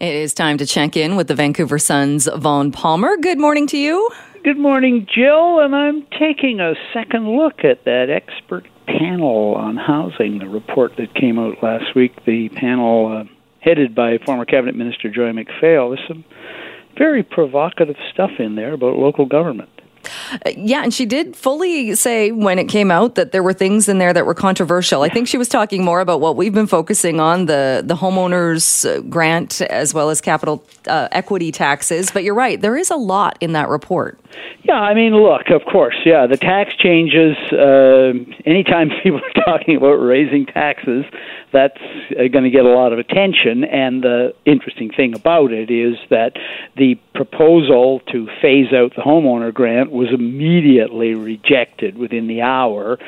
It is time to check in with the Vancouver Sun's Vaughn Palmer. Good morning to you. Good morning, Jill. And I'm taking a second look at that expert panel on housing, the report that came out last week. The panel uh, headed by former Cabinet Minister Joy MacPhail. There's some very provocative stuff in there about local government. Yeah, and she did fully say when it came out that there were things in there that were controversial. I think she was talking more about what we've been focusing on the the homeowners uh, grant as well as capital uh, equity taxes. But you're right, there is a lot in that report. Yeah, I mean, look, of course, yeah, the tax changes. Uh, anytime people are talking about raising taxes, that's uh, going to get a lot of attention. And the interesting thing about it is that the proposal to phase out the homeowner grant was immediately rejected within the hour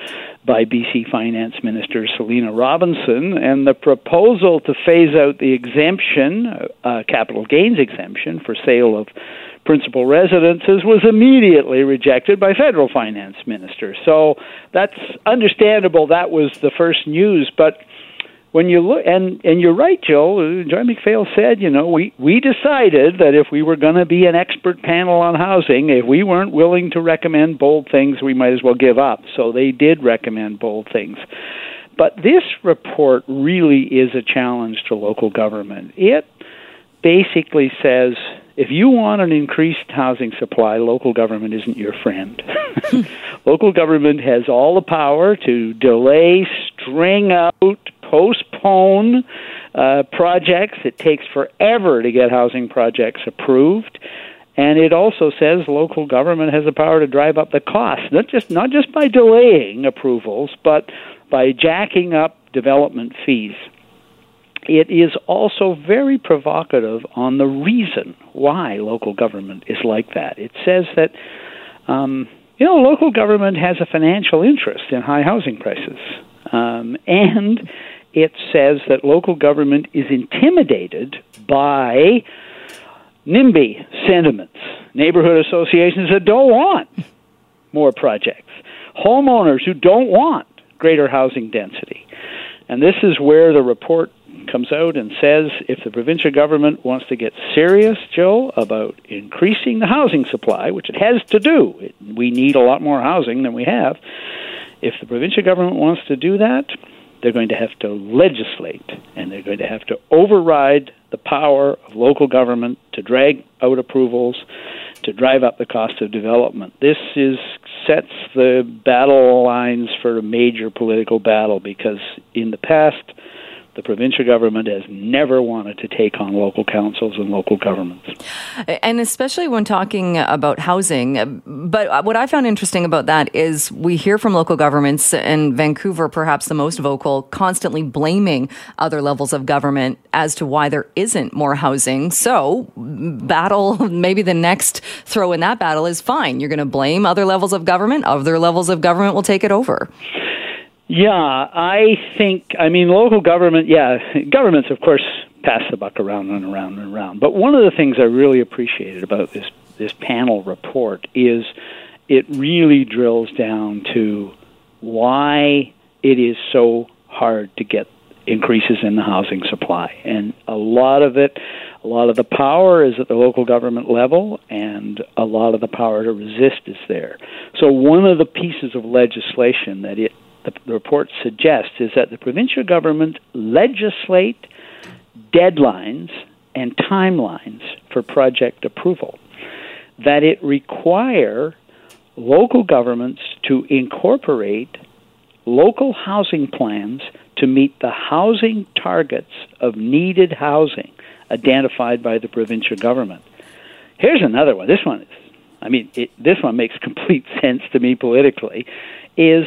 by BC Finance Minister Selina Robinson, and the proposal to phase out the exemption, uh, capital gains exemption for sale of principal residences was immediately rejected by federal finance minister. So that's understandable. That was the first news, but when you look and and you're right, Joe. Uh, Joy MacPhail said, you know, we we decided that if we were going to be an expert panel on housing, if we weren't willing to recommend bold things, we might as well give up. So they did recommend bold things. But this report really is a challenge to local government. It basically says if you want an increased housing supply, local government isn't your friend. local government has all the power to delay, string out, postpone uh, projects. It takes forever to get housing projects approved. And it also says local government has the power to drive up the cost, not just not just by delaying approvals, but by jacking up development fees. It is also very provocative on the reason why local government is like that. It says that um, you know local government has a financial interest in high housing prices, um, and it says that local government is intimidated by NIMBY sentiments, neighborhood associations that don't want more projects, homeowners who don't want greater housing density. And this is where the report comes out and says if the provincial government wants to get serious, Joe, about increasing the housing supply, which it has to do, it, we need a lot more housing than we have. If the provincial government wants to do that, they're going to have to legislate and they're going to have to override the power of local government to drag out approvals to drive up the cost of development. This is sets the battle lines for a major political battle because in the past the provincial government has never wanted to take on local councils and local governments. And especially when talking about housing. But what I found interesting about that is we hear from local governments, and Vancouver, perhaps the most vocal, constantly blaming other levels of government as to why there isn't more housing. So, battle, maybe the next throw in that battle is fine. You're going to blame other levels of government, other levels of government will take it over. Yeah, I think, I mean, local government, yeah, governments, of course, pass the buck around and around and around. But one of the things I really appreciated about this, this panel report is it really drills down to why it is so hard to get increases in the housing supply. And a lot of it, a lot of the power is at the local government level, and a lot of the power to resist is there. So, one of the pieces of legislation that it the, the report suggests is that the provincial government legislate deadlines and timelines for project approval, that it require local governments to incorporate local housing plans to meet the housing targets of needed housing identified by the provincial government. Here's another one. This one is, I mean, it, this one makes complete sense to me politically. Is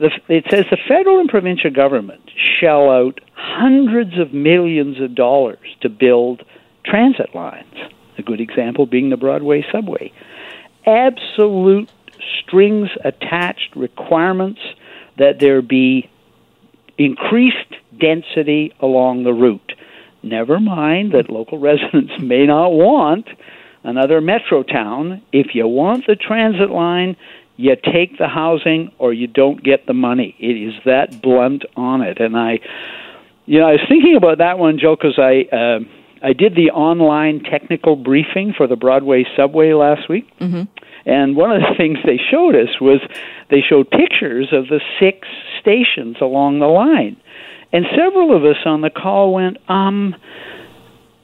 the, it says the federal and provincial government shell out hundreds of millions of dollars to build transit lines. A good example being the Broadway subway. Absolute strings attached requirements that there be increased density along the route. Never mind that local residents may not want another Metrotown. If you want the transit line, you take the housing or you don't get the money. It is that blunt on it. And I, you know, I was thinking about that one, Joe, because I, uh, I did the online technical briefing for the Broadway subway last week. Mm-hmm. And one of the things they showed us was they showed pictures of the six stations along the line. And several of us on the call went, um,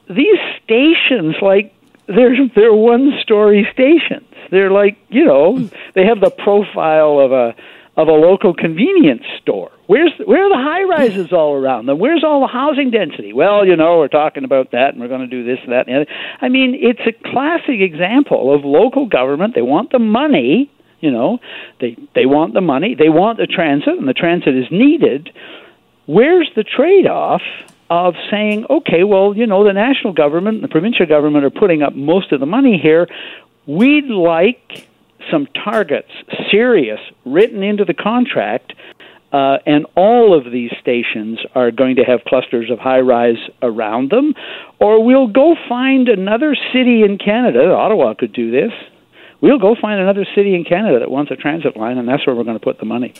these stations, like, they're, they're one story stations. They're like, you know, they have the profile of a of a local convenience store. Where's where are the high rises all around them? Where's all the housing density? Well, you know, we're talking about that, and we're going to do this and that. And the other. I mean, it's a classic example of local government. They want the money. You know, they they want the money. They want the transit, and the transit is needed. Where's the trade-off? Of saying, okay, well, you know, the national government and the provincial government are putting up most of the money here. We'd like some targets, serious, written into the contract, uh, and all of these stations are going to have clusters of high rise around them, or we'll go find another city in Canada. Ottawa could do this we'll go find another city in Canada that wants a transit line, and that's where we're going to put the money.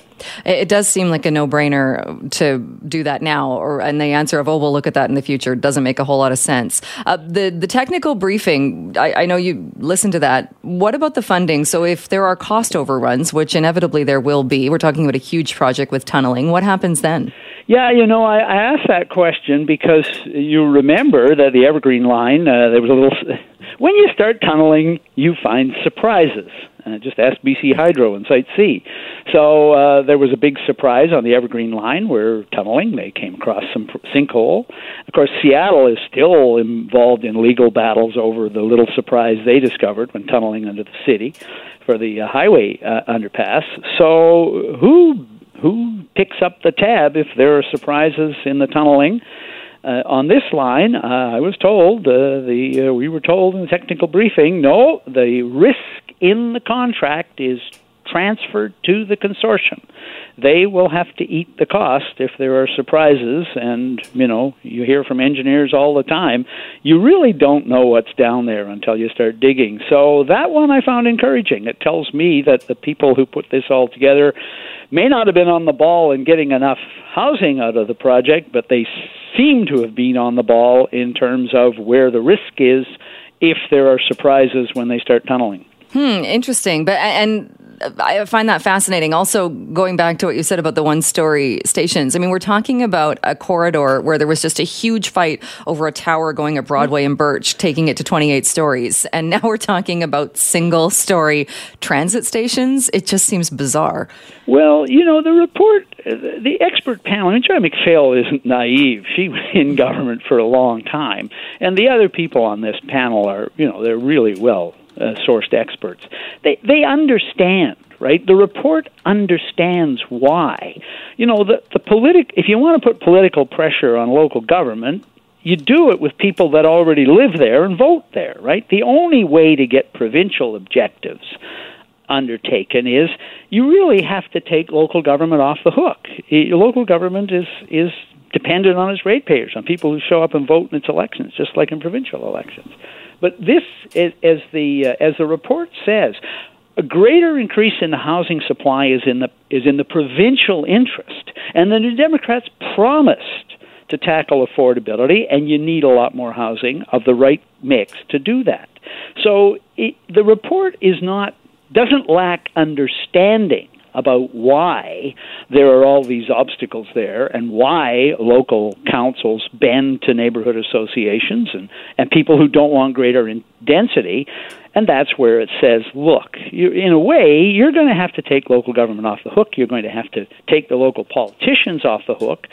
It does seem like a no-brainer to do that now, or and the answer of "oh, we'll look at that in the future" doesn't make a whole lot of sense. Uh, the the technical briefing, I, I know you listened to that. What about the funding? So if there are cost overruns, which inevitably there will be, we're talking about a huge project with tunneling. What happens then? Yeah, you know, I, I asked that question because you remember that the Evergreen line, uh, there was a little. When you start tunneling, you find surprises. Uh, just ask BC Hydro and Site C. So uh, there was a big surprise on the Evergreen line where tunneling. They came across some sinkhole. Of course, Seattle is still involved in legal battles over the little surprise they discovered when tunneling under the city for the uh, highway uh, underpass. So who picks up the tab if there are surprises in the tunneling? Uh, on this line, uh, I was told uh, the uh, we were told in the technical briefing, no, the risk in the contract is transferred to the consortium. They will have to eat the cost if there are surprises, and you know you hear from engineers all the time. You really don't know what's down there until you start digging. So that one I found encouraging. It tells me that the people who put this all together may not have been on the ball in getting enough housing out of the project, but they seem to have been on the ball in terms of where the risk is if there are surprises when they start tunneling. Hmm, interesting. But and I find that fascinating. Also, going back to what you said about the one story stations, I mean, we're talking about a corridor where there was just a huge fight over a tower going at Broadway and Birch, taking it to 28 stories. And now we're talking about single story transit stations. It just seems bizarre. Well, you know, the report, the expert panel, I mean, Joy MacPhail isn't naive. She was in government for a long time. And the other people on this panel are, you know, they're really well uh, sourced experts. They they understand, right? The report understands why. You know, the the politic. If you want to put political pressure on local government, you do it with people that already live there and vote there, right? The only way to get provincial objectives undertaken is you really have to take local government off the hook. Local government is is dependent on its ratepayers, on people who show up and vote in its elections, just like in provincial elections. But this, as the uh, as the report says, a greater increase in the housing supply is in the is in the provincial interest, and the New Democrats promised to tackle affordability, and you need a lot more housing of the right mix to do that. So it, the report is not doesn't lack understanding about why there are all these obstacles there and why local councils bend to neighborhood associations and, and people who don't want greater in density. And that's where it says, look, in a way, you're going to have to take local government off the hook. You're going to have to take the local politicians off the hook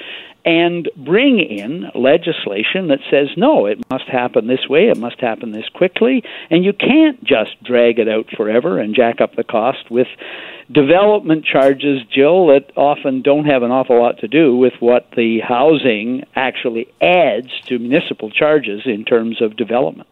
and bring in legislation that says, no, it must happen this way, it must happen this quickly, and you can't just drag it out forever and jack up the cost with development charges, Jill, that often don't have an awful lot to do with what the housing actually adds to municipal charges in terms of development.